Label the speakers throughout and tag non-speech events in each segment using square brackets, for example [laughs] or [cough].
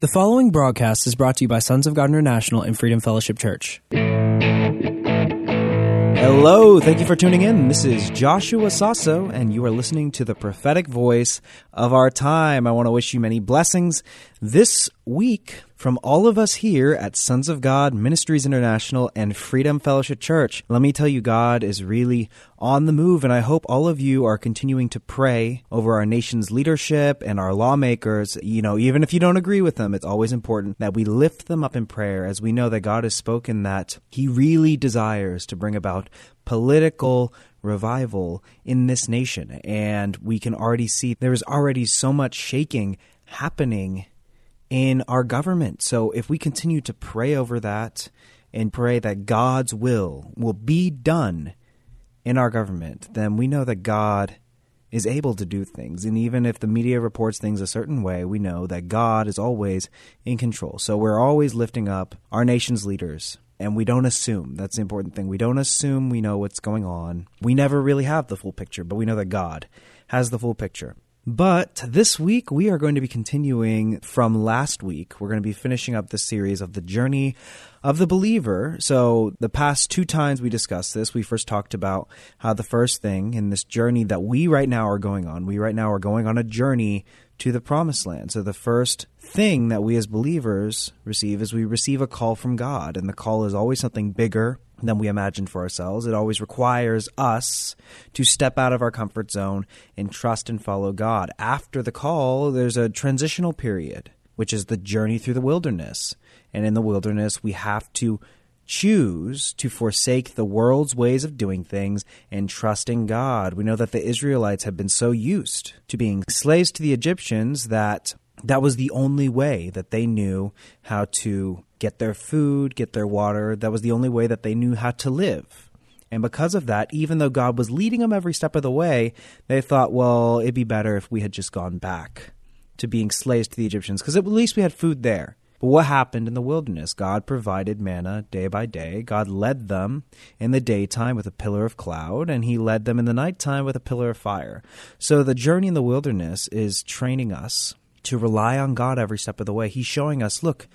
Speaker 1: The following broadcast is brought to you by Sons of God International and Freedom Fellowship Church. Hello, thank you for tuning in. This is Joshua Sasso, and you are listening to the prophetic voice of our time. I want to wish you many blessings this week from all of us here at Sons of God Ministries International and Freedom Fellowship Church. Let me tell you, God is really on the move, and I hope all of you are continuing to pray over our nation's leadership and our lawmakers. You know, even if you don't agree with them, it's always important that we lift them up in prayer as we know that God has spoken that He really desires to bring about political revival in this nation. And we can already see there is already so much shaking happening in our government. So if we continue to pray over that and pray that God's will will be done in our government, then we know that God is able to do things. And even if the media reports things a certain way, we know that God is always in control. So we're always lifting up our nation's leaders. And we don't assume. That's the important thing. We don't assume we know what's going on. We never really have the full picture, but we know that God has the full picture. But this week, we are going to be continuing from last week. We're going to be finishing up the series of the journey of the believer. So, the past two times we discussed this, we first talked about how the first thing in this journey that we right now are going on, we right now are going on a journey to the promised land. So, the first thing that we as believers receive is we receive a call from God, and the call is always something bigger than we imagine for ourselves. It always requires us to step out of our comfort zone and trust and follow God. After the call, there's a transitional period, which is the journey through the wilderness. And in the wilderness, we have to choose to forsake the world's ways of doing things and trust in God. We know that the Israelites have been so used to being slaves to the Egyptians that that was the only way that they knew how to get their food, get their water. That was the only way that they knew how to live. And because of that, even though God was leading them every step of the way, they thought, well, it'd be better if we had just gone back to being slaves to the Egyptians, because at least we had food there. But what happened in the wilderness? God provided manna day by day. God led them in the daytime with a pillar of cloud, and He led them in the nighttime with a pillar of fire. So the journey in the wilderness is training us to rely on God every step of the way. He's showing us, look,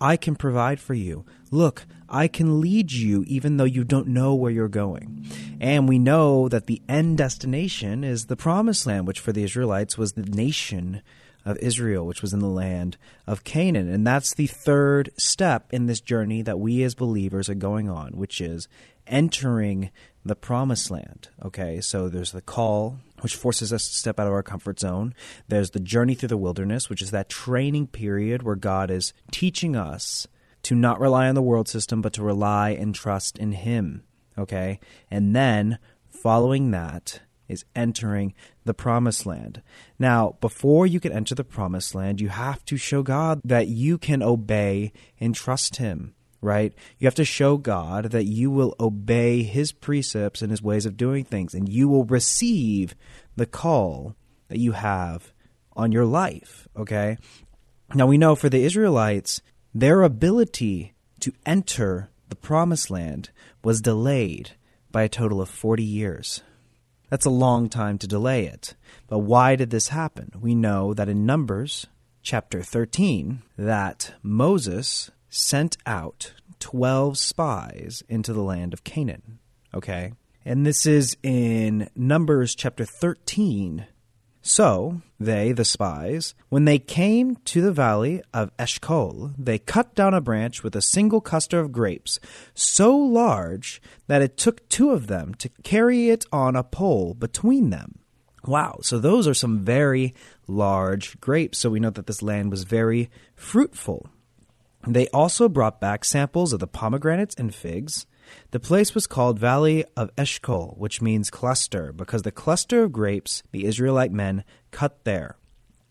Speaker 1: I can provide for you. Look, I can lead you even though you don't know where you're going. And we know that the end destination is the promised land, which for the Israelites was the nation of Israel, which was in the land of Canaan. And that's the third step in this journey that we as believers are going on, which is entering the promised land. Okay, so there's the call, which forces us to step out of our comfort zone. There's the journey through the wilderness, which is that training period where God is teaching us to not rely on the world system, but to rely and trust in Him. Okay, and then following that is entering the promised land. Now, before you can enter the promised land, you have to show God that you can obey and trust Him right? You have to show God that you will obey His precepts and His ways of doing things, and you will receive the call that you have on your life, okay? Now, we know for the Israelites, their ability to enter the promised land was delayed by a total of 40 years. That's a long time to delay it. But why did this happen? We know that in Numbers chapter 13 that Moses sent out 12 spies into the land of Canaan. Okay? And this is in Numbers chapter 13. So, they, the spies, when they came to the valley of Eshcol, they cut down a branch with a single cluster of grapes, so large that it took two of them to carry it on a pole between them. Wow, so those are some very large grapes. So we know that this land was very fruitful. They also brought back samples of the pomegranates and figs. The place was called Valley of Eshcol, which means cluster, because the cluster of grapes the Israelite men cut there.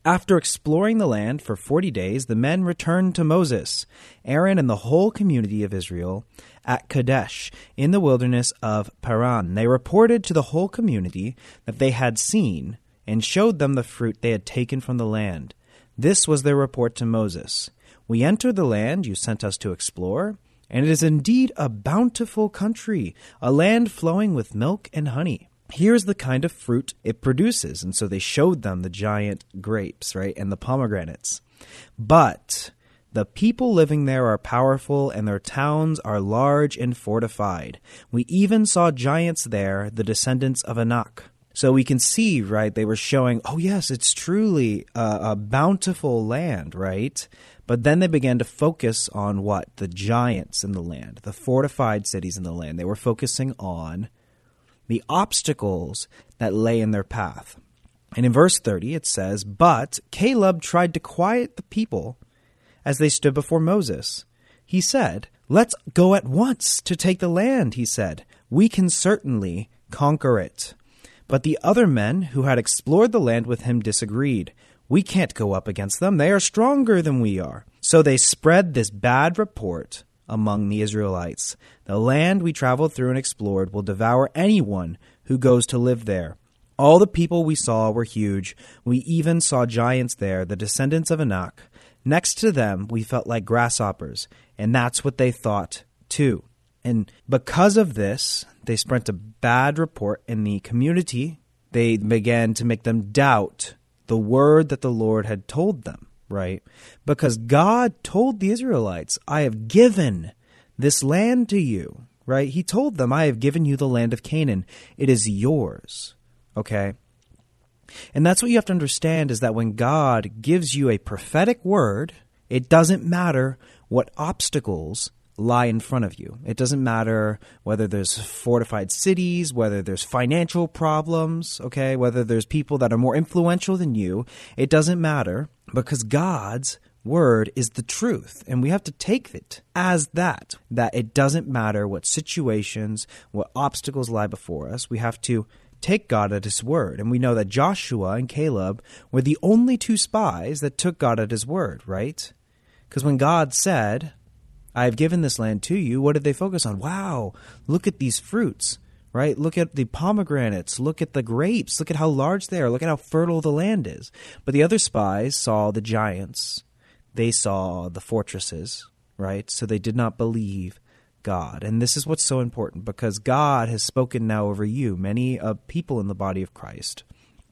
Speaker 1: After exploring the land for forty days, the men returned to Moses, Aaron, and the whole community of Israel at Kadesh in the wilderness of Paran. They reported to the whole community that they had seen and showed them the fruit they had taken from the land. This was their report to Moses. We enter the land you sent us to explore, and it is indeed a bountiful country, a land flowing with milk and honey. Here's the kind of fruit it produces. And so they showed them the giant grapes, right, and the pomegranates. But the people living there are powerful, and their towns are large and fortified. We even saw giants there, the descendants of Anak. So we can see, right, they were showing, oh, yes, it's truly a, a bountiful land, right? But then they began to focus on what? The giants in the land, the fortified cities in the land. They were focusing on the obstacles that lay in their path. And in verse 30, it says, But Caleb tried to quiet the people as they stood before Moses. He said, Let's go at once to take the land, he said. We can certainly conquer it. But the other men who had explored the land with him disagreed. We can't go up against them. They are stronger than we are. So they spread this bad report among the Israelites. The land we traveled through and explored will devour anyone who goes to live there. All the people we saw were huge. We even saw giants there, the descendants of Anak. Next to them, we felt like grasshoppers, and that's what they thought too. And because of this, they spread a bad report in the community. They began to make them doubt the word that the Lord had told them, right? Because God told the Israelites, I have given this land to you, right? He told them, I have given you the land of Canaan. It is yours, okay? And that's what you have to understand is that when God gives you a prophetic word, it doesn't matter what obstacles lie in front of you. It doesn't matter whether there's fortified cities, whether there's financial problems, okay, whether there's people that are more influential than you. It doesn't matter because God's word is the truth and we have to take it as that that it doesn't matter what situations what obstacles lie before us we have to take God at his word and we know that Joshua and Caleb were the only two spies that took God at his word right because when God said I have given this land to you, what did they focus on? Wow, look at these fruits, right? Look at the pomegranates, look at the grapes, look at how large they are, look at how fertile the land is. But the other spies saw the giants, they saw the fortresses, right? So they did not believe God. And this is what's so important because God has spoken now over you, many uh, people in the body of Christ.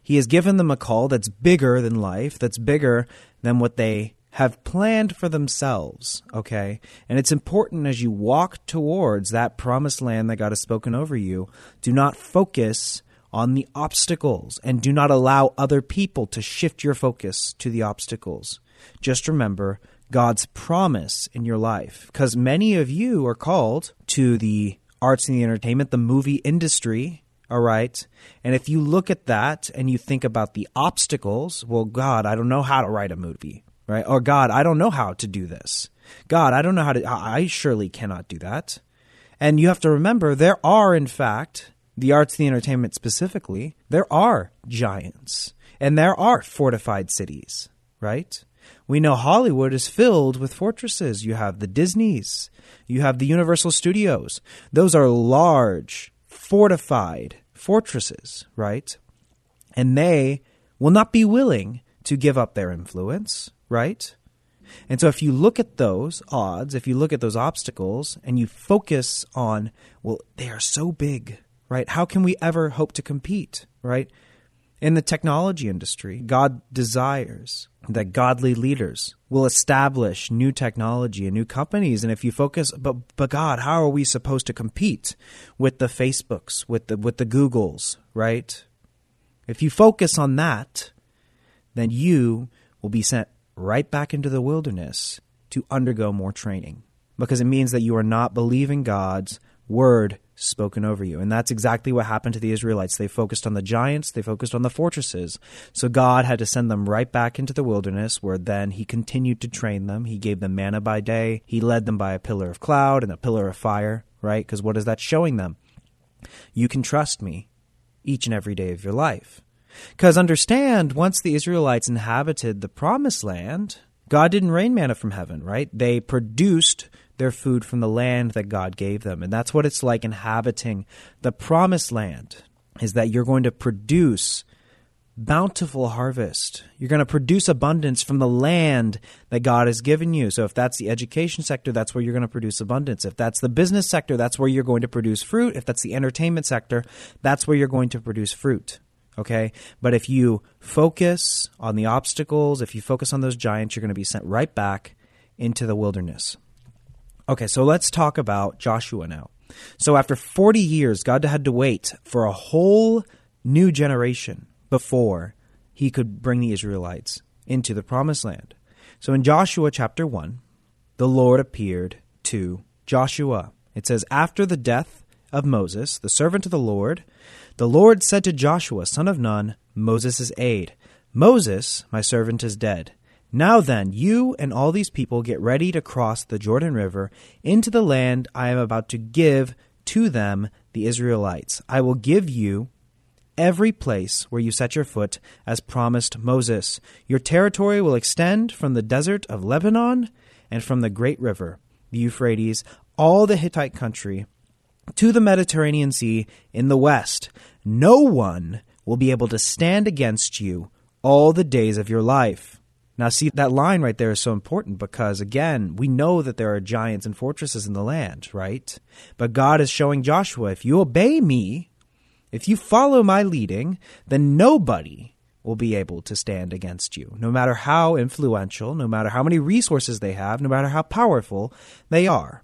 Speaker 1: He has given them a call that's bigger than life, that's bigger than what they have planned for themselves, okay? And it's important as you walk towards that promised land that God has spoken over you, do not focus on the obstacles and do not allow other people to shift your focus to the obstacles. Just remember God's promise in your life because many of you are called to the arts and the entertainment, the movie industry, all right? And if you look at that and you think about the obstacles, well, God, I don't know how to write a movie right? Or God, I don't know how to do this. God, I don't know how to, I surely cannot do that. And you have to remember there are, in fact, the arts, the entertainment specifically, there are giants and there are fortified cities, right? We know Hollywood is filled with fortresses. You have the Disneys, you have the Universal Studios. Those are large, fortified fortresses, right? And they will not be willing to give up their influence right? And so if you look at those odds, if you look at those obstacles and you focus on, well, they are so big, right? How can we ever hope to compete, right? In the technology industry, God desires that godly leaders will establish new technology and new companies. And if you focus, but, but God, how are we supposed to compete with the Facebooks, with the, with the Googles, right? If you focus on that, then you will be sent right back into the wilderness to undergo more training because it means that you are not believing God's word spoken over you. And that's exactly what happened to the Israelites. They focused on the giants, they focused on the fortresses. So God had to send them right back into the wilderness where then he continued to train them. He gave them manna by day, he led them by a pillar of cloud and a pillar of fire, right? Because what is that showing them? You can trust me each and every day of your life. Because understand, once the Israelites inhabited the promised land, God didn't rain manna from heaven, right? They produced their food from the land that God gave them. And that's what it's like inhabiting the promised land, is that you're going to produce bountiful harvest. You're going to produce abundance from the land that God has given you. So if that's the education sector, that's where you're going to produce abundance. If that's the business sector, that's where you're going to produce fruit. If that's the entertainment sector, that's where you're going to produce fruit. Okay? But if you focus on the obstacles, if you focus on those giants, you're going to be sent right back into the wilderness. Okay, so let's talk about Joshua now. So after 40 years, God had to wait for a whole new generation before he could bring the Israelites into the promised land. So in Joshua chapter 1, the Lord appeared to Joshua. It says, After the death of Moses, the servant of the Lord, the Lord said to Joshua, son of Nun, Moses' aide, Moses, my servant, is dead. Now then, you and all these people get ready to cross the Jordan River into the land I am about to give to them, the Israelites. I will give you every place where you set your foot, as promised Moses. Your territory will extend from the desert of Lebanon and from the great river, the Euphrates, all the Hittite country, to the Mediterranean Sea in the west. No one will be able to stand against you all the days of your life. Now, see, that line right there is so important because, again, we know that there are giants and fortresses in the land, right? But God is showing Joshua if you obey me, if you follow my leading, then nobody will be able to stand against you, no matter how influential, no matter how many resources they have, no matter how powerful they are.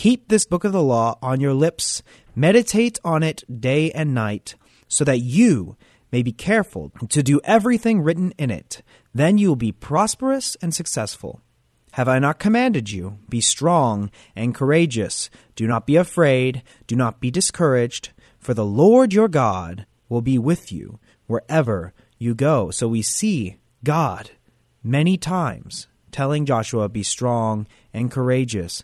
Speaker 1: Keep this book of the law on your lips. Meditate on it day and night, so that you may be careful to do everything written in it. Then you will be prosperous and successful. Have I not commanded you? Be strong and courageous. Do not be afraid. Do not be discouraged, for the Lord your God will be with you wherever you go. So we see God many times telling Joshua, Be strong and courageous.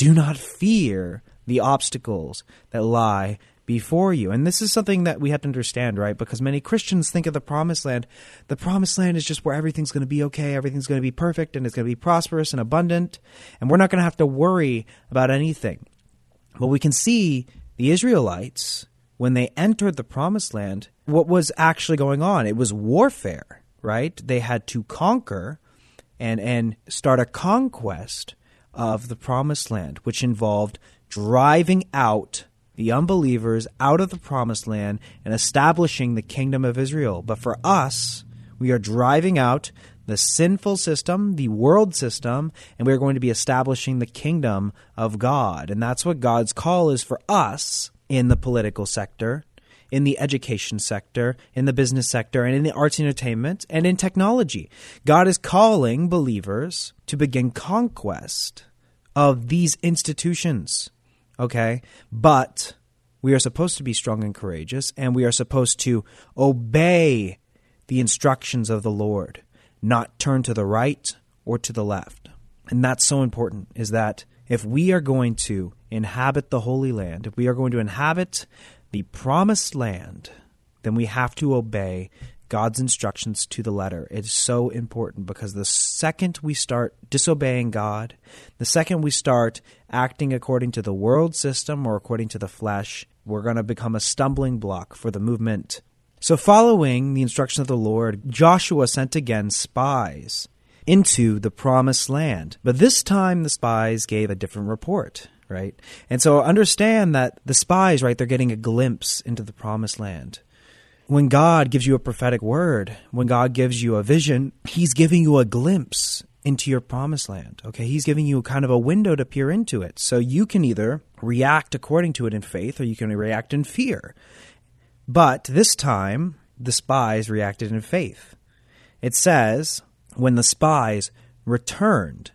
Speaker 1: Do not fear the obstacles that lie before you. And this is something that we have to understand, right? Because many Christians think of the promised land. The promised land is just where everything's going to be okay, everything's going to be perfect, and it's going to be prosperous and abundant, and we're not going to have to worry about anything. But we can see the Israelites, when they entered the promised land, what was actually going on. It was warfare, right? They had to conquer and, and start a conquest of the promised land, which involved driving out the unbelievers out of the promised land and establishing the kingdom of Israel. But for us, we are driving out the sinful system, the world system, and we're going to be establishing the kingdom of God. And that's what God's call is for us in the political sector, in the education sector, in the business sector, and in the arts and entertainment, and in technology. God is calling believers to begin conquest of these institutions okay? But we are supposed to be strong and courageous, and we are supposed to obey the instructions of the Lord, not turn to the right or to the left. And that's so important, is that if we are going to inhabit the Holy Land, if we are going to inhabit the promised land, then we have to obey God's instructions to the letter. It's so important because the second we start disobeying God, the second we start acting according to the world system or according to the flesh, we're going to become a stumbling block for the movement. So, following the instruction of the Lord, Joshua sent again spies into the promised land. But this time the spies gave a different report right? And so understand that the spies, right, they're getting a glimpse into the promised land when God gives you a prophetic word, when God gives you a vision, He's giving you a glimpse into your promised land. Okay, He's giving you kind of a window to peer into it. So you can either react according to it in faith or you can react in fear. But this time, the spies reacted in faith. It says, when the spies returned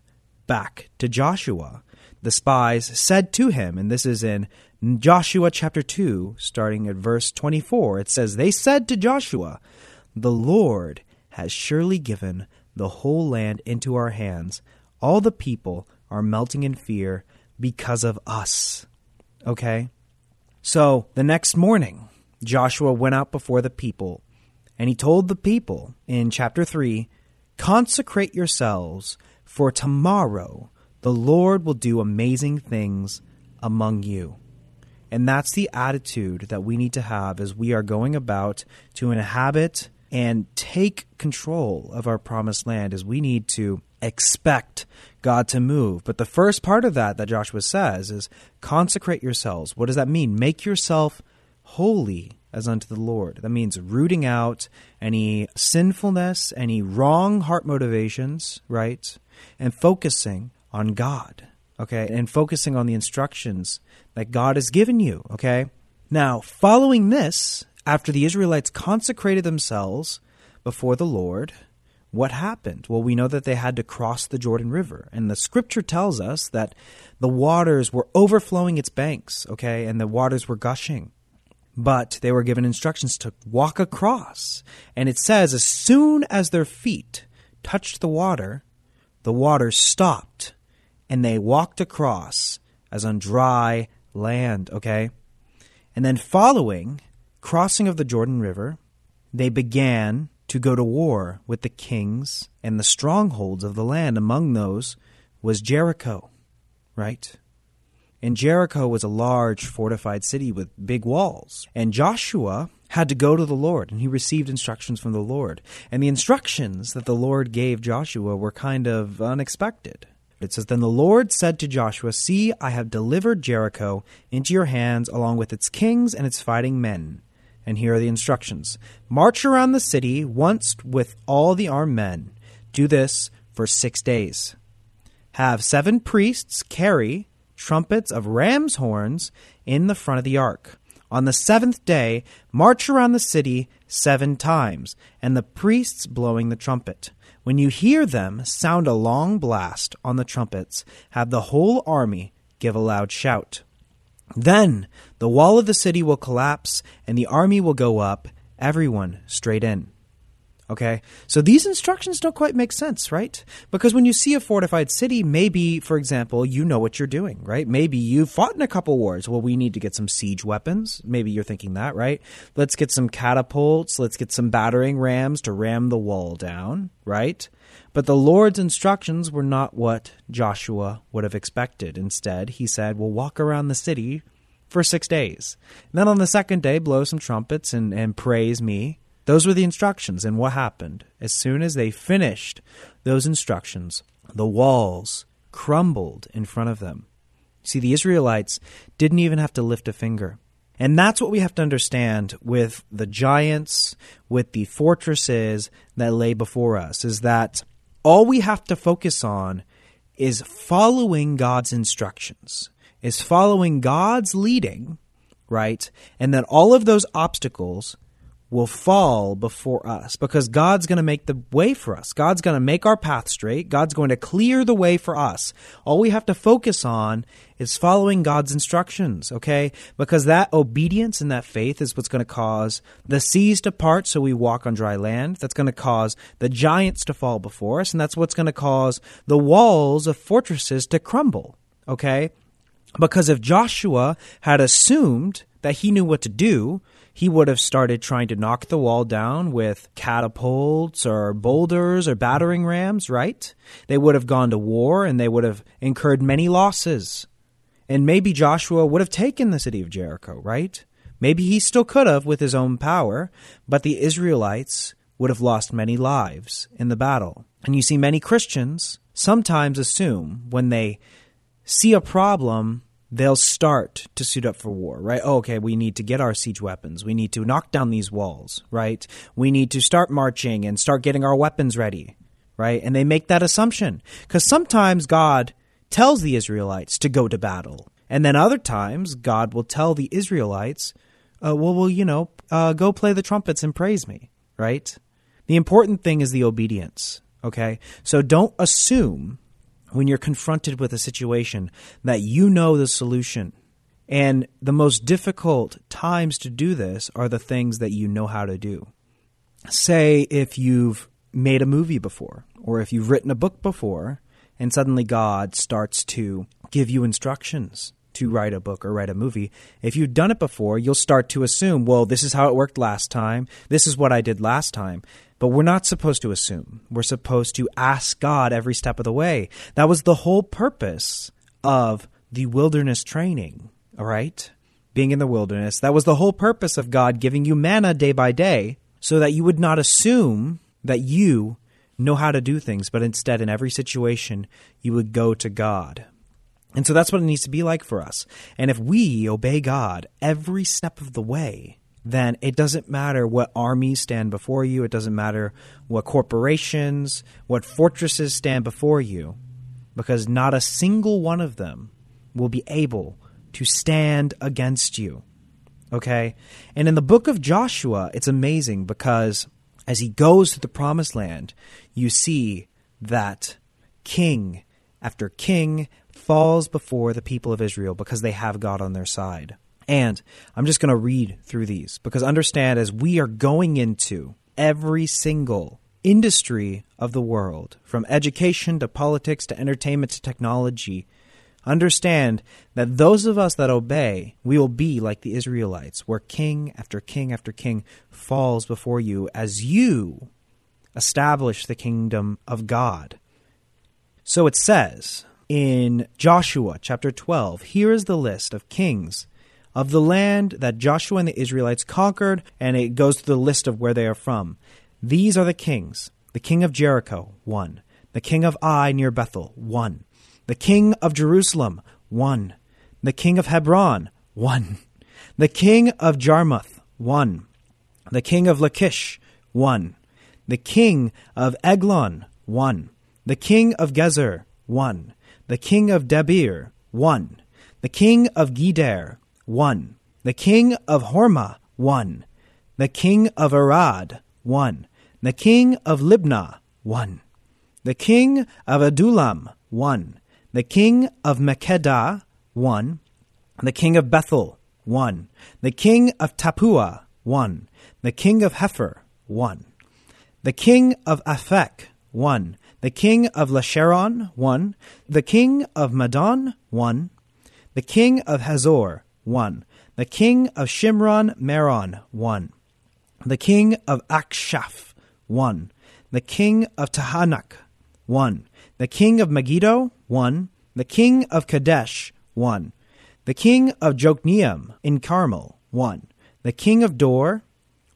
Speaker 1: back to Joshua, the spies said to him, and this is in Joshua chapter 2, starting at verse 24, it says, They said to Joshua, The Lord has surely given the whole land into our hands. All the people are melting in fear because of us. Okay? So the next morning, Joshua went out before the people And he told the people in chapter 3 Consecrate yourselves, for tomorrow the Lord will do amazing things among you. And that's the attitude that we need to have as we are going about to inhabit and take control of our promised land as we need to expect God to move. But the first part of that that Joshua says is consecrate yourselves. What does that mean? Make yourself holy as unto the Lord. That means rooting out any sinfulness, any wrong heart motivations, right? And focusing on God, okay? And focusing on the instructions that God has given you, okay? Now, following this, after the Israelites consecrated themselves before the Lord, what happened? Well, we know that they had to cross the Jordan River. And the scripture tells us that the waters were overflowing its banks, okay? And the waters were gushing but they were given instructions to walk across. And it says, as soon as their feet touched the water, the water stopped, and they walked across as on dry land, okay? And then, following crossing of the Jordan River, they began to go to war with the kings and the strongholds of the land. Among those was Jericho, right? And Jericho was a large fortified city with big walls. And Joshua had to go to the Lord, and he received instructions from the Lord. And the instructions that the Lord gave Joshua were kind of unexpected. It says, Then the Lord said to Joshua, See, I have delivered Jericho into your hands, along with its kings and its fighting men. And here are the instructions March around the city once with all the armed men. Do this for six days. Have seven priests carry trumpets of ram's horns in the front of the ark. On the seventh day, march around the city seven times, and the priests blowing the trumpet. When you hear them sound a long blast on the trumpets, have the whole army give a loud shout. Then the wall of the city will collapse, and the army will go up, everyone straight in. Okay? So these instructions don't quite make sense, right? Because when you see a fortified city, maybe, for example, you know what you're doing, right? Maybe you've fought in a couple wars. Well, we need to get some siege weapons. Maybe you're thinking that, right? Let's get some catapults. Let's get some battering rams to ram the wall down, right? But the Lord's instructions were not what Joshua would have expected. Instead, he said, We'll walk around the city for six days. And then on the second day, blow some trumpets and, and praise me those were the instructions. And what happened? As soon as they finished those instructions, the walls crumbled in front of them. See, the Israelites didn't even have to lift a finger. And that's what we have to understand with the giants, with the fortresses that lay before us, is that all we have to focus on is following God's instructions, is following God's leading, right? And then all of those obstacles will fall before us because God's going to make the way for us. God's going to make our path straight. God's going to clear the way for us. All we have to focus on is following God's instructions, okay? Because that obedience and that faith is what's going to cause the seas to part so we walk on dry land. That's going to cause the giants to fall before us. And that's what's going to cause the walls of fortresses to crumble, okay? Because if Joshua had assumed that he knew what to do, he would have started trying to knock the wall down with catapults or boulders or battering rams, right? They would have gone to war and they would have incurred many losses. And maybe Joshua would have taken the city of Jericho, right? Maybe he still could have with his own power, but the Israelites would have lost many lives in the battle. And you see, many Christians sometimes assume when they see a problem they'll start to suit up for war, right? Oh, okay, we need to get our siege weapons. We need to knock down these walls, right? We need to start marching and start getting our weapons ready, right? And they make that assumption because sometimes God tells the Israelites to go to battle. And then other times, God will tell the Israelites, uh, well, well, you know, uh, go play the trumpets and praise me, right? The important thing is the obedience, okay? So don't assume when you're confronted with a situation that you know the solution. And the most difficult times to do this are the things that you know how to do. Say if you've made a movie before, or if you've written a book before, and suddenly God starts to give you instructions to write a book or write a movie. If you've done it before, you'll start to assume, well, this is how it worked last time. This is what I did last time. But we're not supposed to assume. We're supposed to ask God every step of the way. That was the whole purpose of the wilderness training, all right? Being in the wilderness. That was the whole purpose of God giving you manna day by day so that you would not assume that you know how to do things, but instead, in every situation, you would go to God. And so that's what it needs to be like for us. And if we obey God every step of the way, then it doesn't matter what armies stand before you. It doesn't matter what corporations, what fortresses stand before you, because not a single one of them will be able to stand against you. Okay? And in the book of Joshua, it's amazing because as he goes to the promised land, you see that king after king falls before the people of Israel because they have God on their side. And I'm just going to read through these because understand as we are going into every single industry of the world, from education to politics to entertainment to technology, understand that those of us that obey, we will be like the Israelites, where king after king after king falls before you as you establish the kingdom of God. So it says in Joshua chapter 12 here is the list of kings of the land that Joshua and the Israelites conquered, and it goes to the list of where they are from. These are the kings the king of Jericho, one. The king of Ai near Bethel, one. The king of Jerusalem, one. The king of Hebron, one. The king of Jarmuth, one. The king of Lachish, one. The king of Eglon, one. The king of Gezer, one. The king of Debir, one. The king of Geder, one. The king of Hormah, one. The king of Arad, one. The king of Libnah, one. The king of Adullam, one. The king of Makkedah, one. The king of Bethel, one. The king of Tappuah, one. The king of Hepher, one. The king of Aphek, one. The king of Lasharon, one. The king of Madon, one. The king of Hazor, 1. The king of Shimron Meron, 1. The king of Akshaph, 1. The king of Taanach, 1. The king of Megiddo, 1. The king of Kadesh, 1. The king of Jokneam in Carmel, 1. The king of Dor,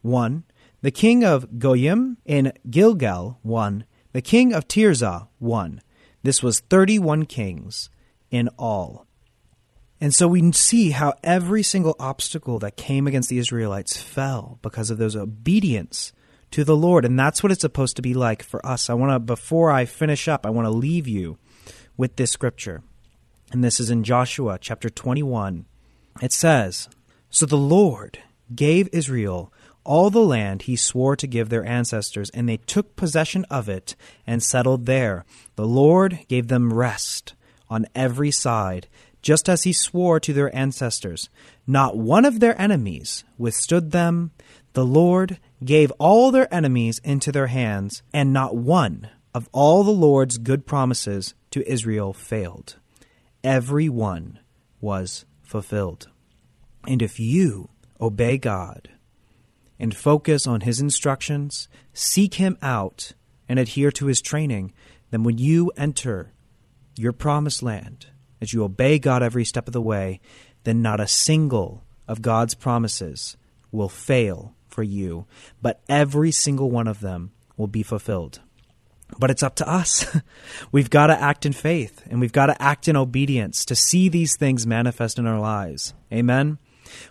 Speaker 1: 1. The king of Goyim in Gilgal, 1. The king of Tirzah, 1. This was 31 kings in all. And so we see how every single obstacle that came against the Israelites fell because of those obedience to the Lord. And that's what it's supposed to be like for us. I want to, before I finish up, I want to leave you with this scripture. And this is in Joshua chapter 21. It says, So the Lord gave Israel all the land he swore to give their ancestors, and they took possession of it and settled there. The Lord gave them rest on every side just as he swore to their ancestors. Not one of their enemies withstood them. The Lord gave all their enemies into their hands, and not one of all the Lord's good promises to Israel failed. Every one was fulfilled. And if you obey God and focus on His instructions, seek Him out, and adhere to His training, then when you enter your promised land, as you obey God every step of the way, then not a single of God's promises will fail for you, but every single one of them will be fulfilled. But it's up to us. [laughs] we've got to act in faith and we've got to act in obedience to see these things manifest in our lives. Amen.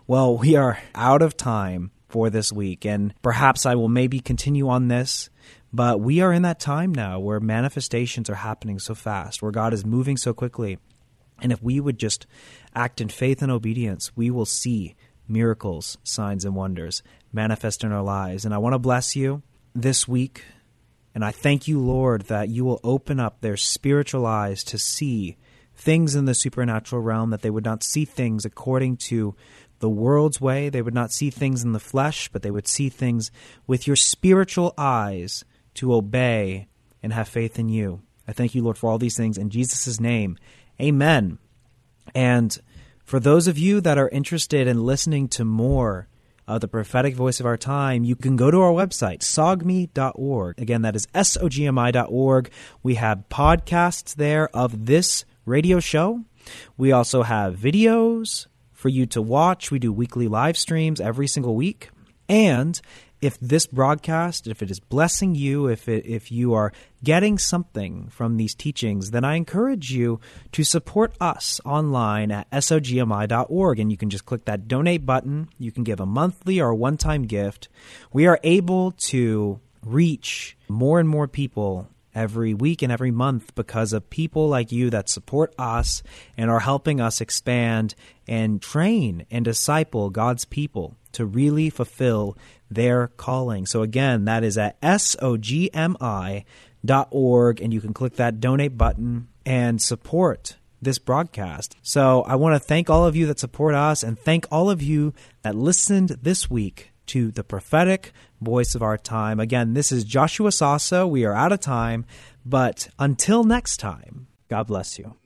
Speaker 1: Well, we are out of time for this week, and perhaps I will maybe continue on this but we are in that time now where manifestations are happening so fast, where God is moving so quickly. And if we would just act in faith and obedience, we will see miracles, signs, and wonders manifest in our lives. And I want to bless you this week. And I thank you, Lord, that you will open up their spiritual eyes to see things in the supernatural realm, that they would not see things according to the world's way. They would not see things in the flesh, but they would see things with your spiritual eyes to obey and have faith in you. I thank you, Lord, for all these things in Jesus' name. Amen. And For those of you that are interested in listening to more of the prophetic voice of our time, you can go to our website, sogmi.org. Again, that is S O G M I.org. We have podcasts there of this radio show. We also have videos for you to watch. We do weekly live streams every single week. And if this broadcast, if it is blessing you, if it, if you are getting something from these teachings, then I encourage you to support us online at sogmi.org and you can just click that donate button. You can give a monthly or one-time gift. We are able to reach more and more people every week and every month because of people like you that support us and are helping us expand and train and disciple God's people to really fulfill their calling. So again, that is at sogmi dot org, and you can click that donate button and support this broadcast. So I want to thank all of you that support us and thank all of you that listened this week to the prophetic voice of our time. Again, this is Joshua Sasso. We are out of time, but until next time, God bless you.